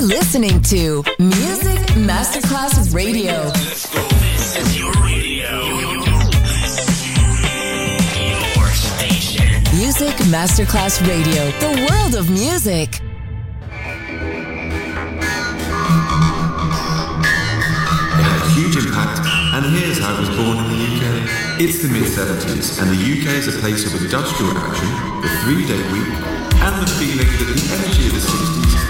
You're listening to Music Masterclass Radio. This is your radio. Your station. Music Masterclass Radio, the world of music. A huge impact, and here's how it was born in the UK. It's the mid 70s, and the UK is a place of industrial action, the three day week, and the feeling that the energy of the 60s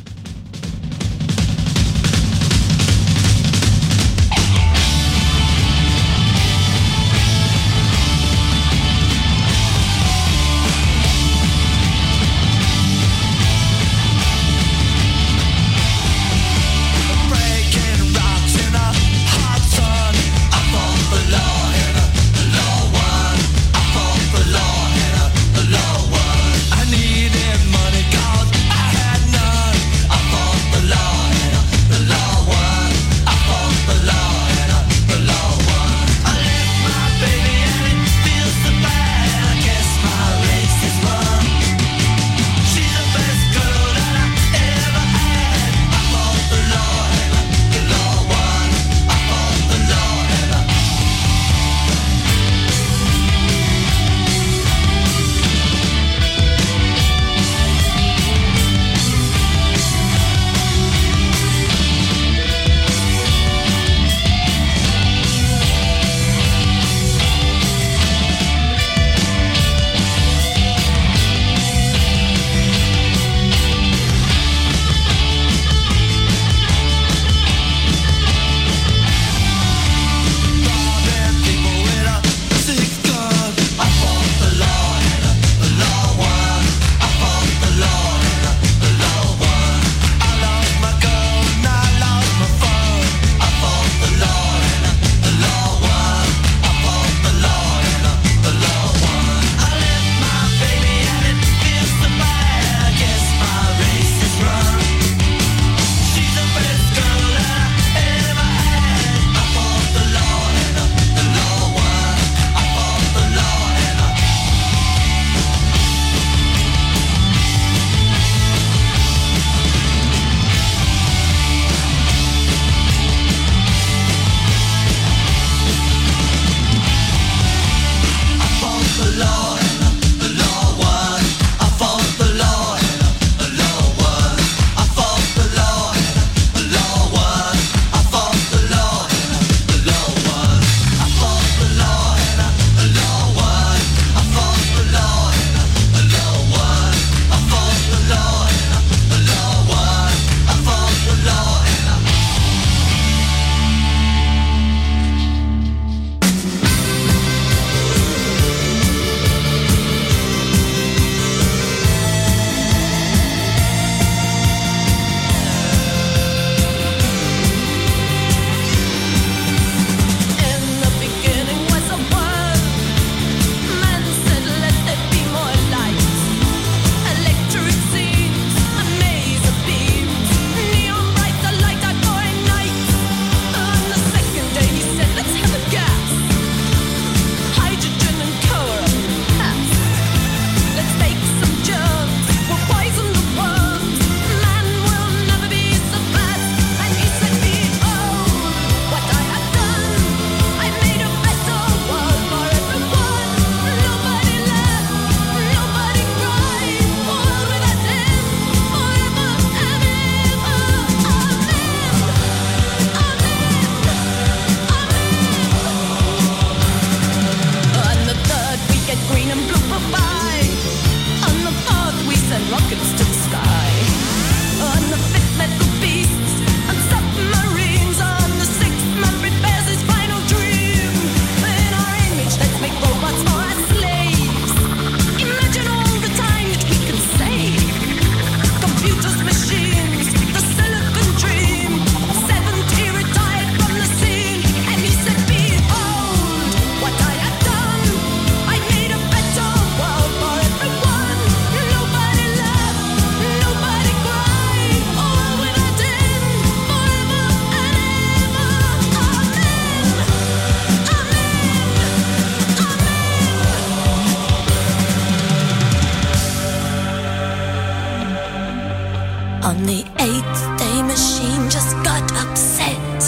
on the eighth day machine just got upset.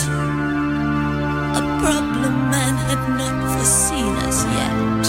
A problem man had not foreseen as yet.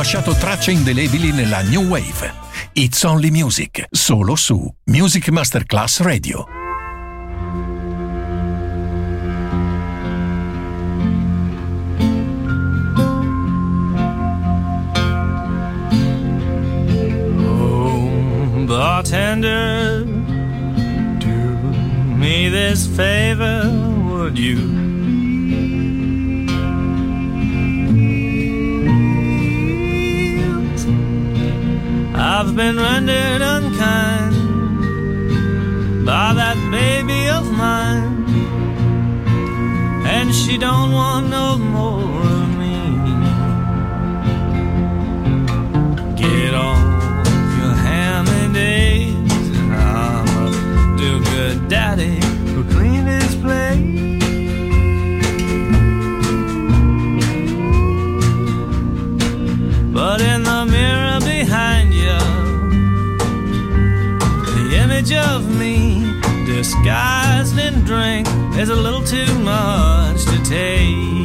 Lasciato tracce indelebili nella New Wave. It's Only Music, solo su Music Masterclass Radio. Oh, bartender, do me this favor, would you? I've been rendered unkind by that baby of mine, and she don't want no more of me. Get off your ham and I'm a do good daddy is a little too much to take.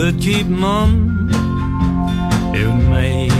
Could keep mum, it would make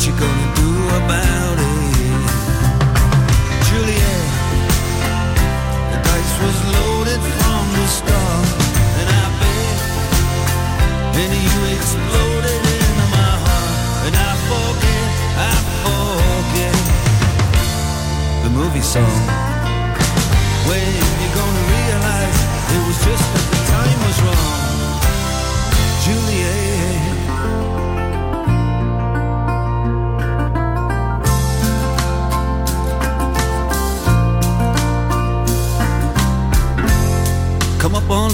What you gonna do about it? Juliet, the dice was loaded from the start, and I bet, and you exploded into my heart, and I forget, I forget the movie song. When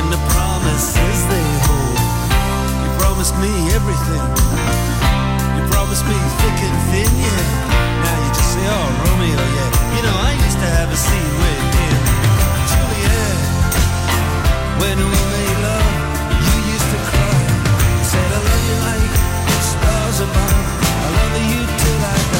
and the promises they hold. You promised me everything. You promised me thick and thin, yeah. Now you just say, oh, Romeo, yeah. You know, I used to have a scene with him. Juliet, when we made love, you used to cry. Said, I love you like the stars above. I love you till I die.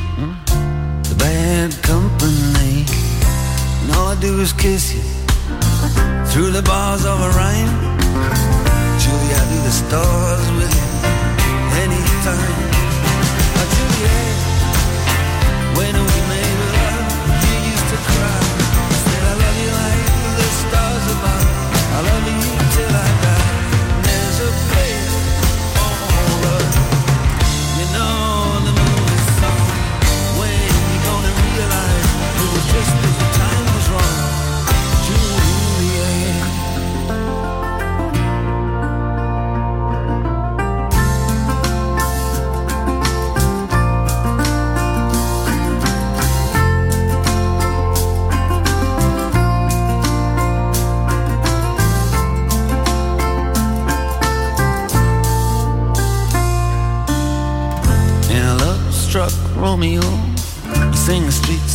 do is kiss you through the bars of a rhyme. Julie, I do the stars with you anytime. Oh, when we made love, you used to cry. Said I love you like the stars above. I love you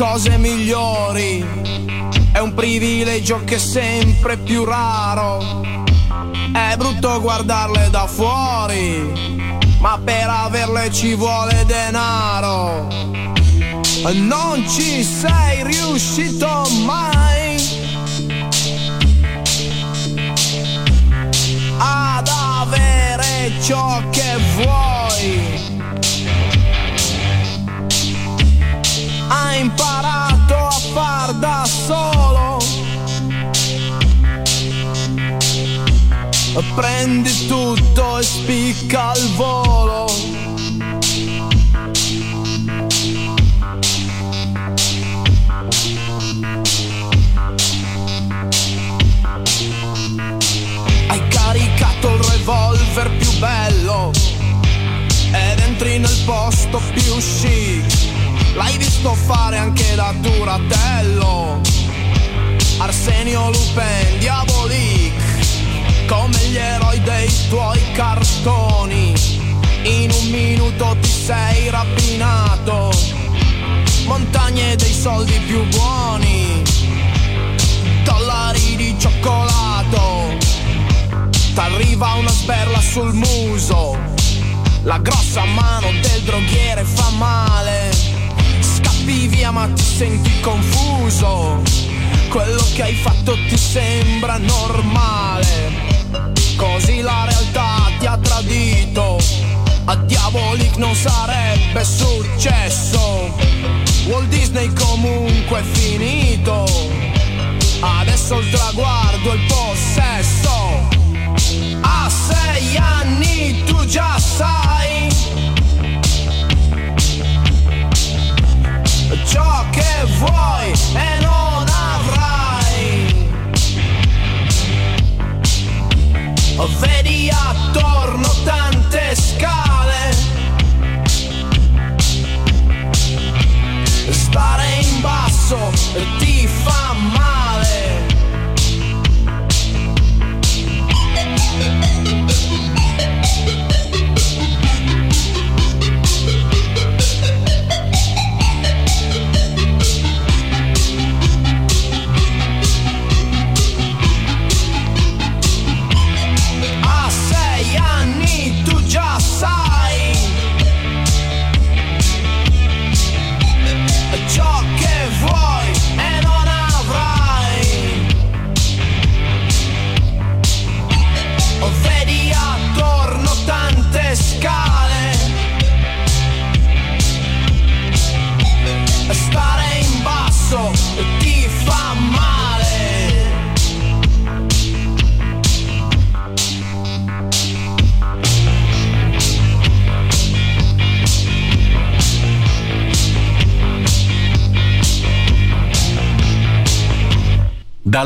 Cose migliori è un privilegio che è sempre più raro. È brutto guardarle da fuori, ma per averle ci vuole denaro. Non ci sei riuscito mai Prendi tutto e spicca al volo. Hai caricato il revolver più bello ed entri nel posto più chic. L'hai visto fare anche da Duratello. Arsenio Lupin, Diabolik, come gli eroi dei tuoi cartoni. In un minuto ti sei rapinato. Montagne dei soldi più buoni. Dollari di cioccolato. T'arriva una sberla sul muso. La grossa mano del droghiere fa male. Scappi via ma ti senti confuso. Quello che hai fatto ti sembra normale. Così la realtà ti ha tradito. A Diabolic non sarebbe successo. Walt Disney comunque è finito. Adesso il traguardo, il possesso. A sei anni tu già sai ciò che vuoi e non Vedi attorno tante scale.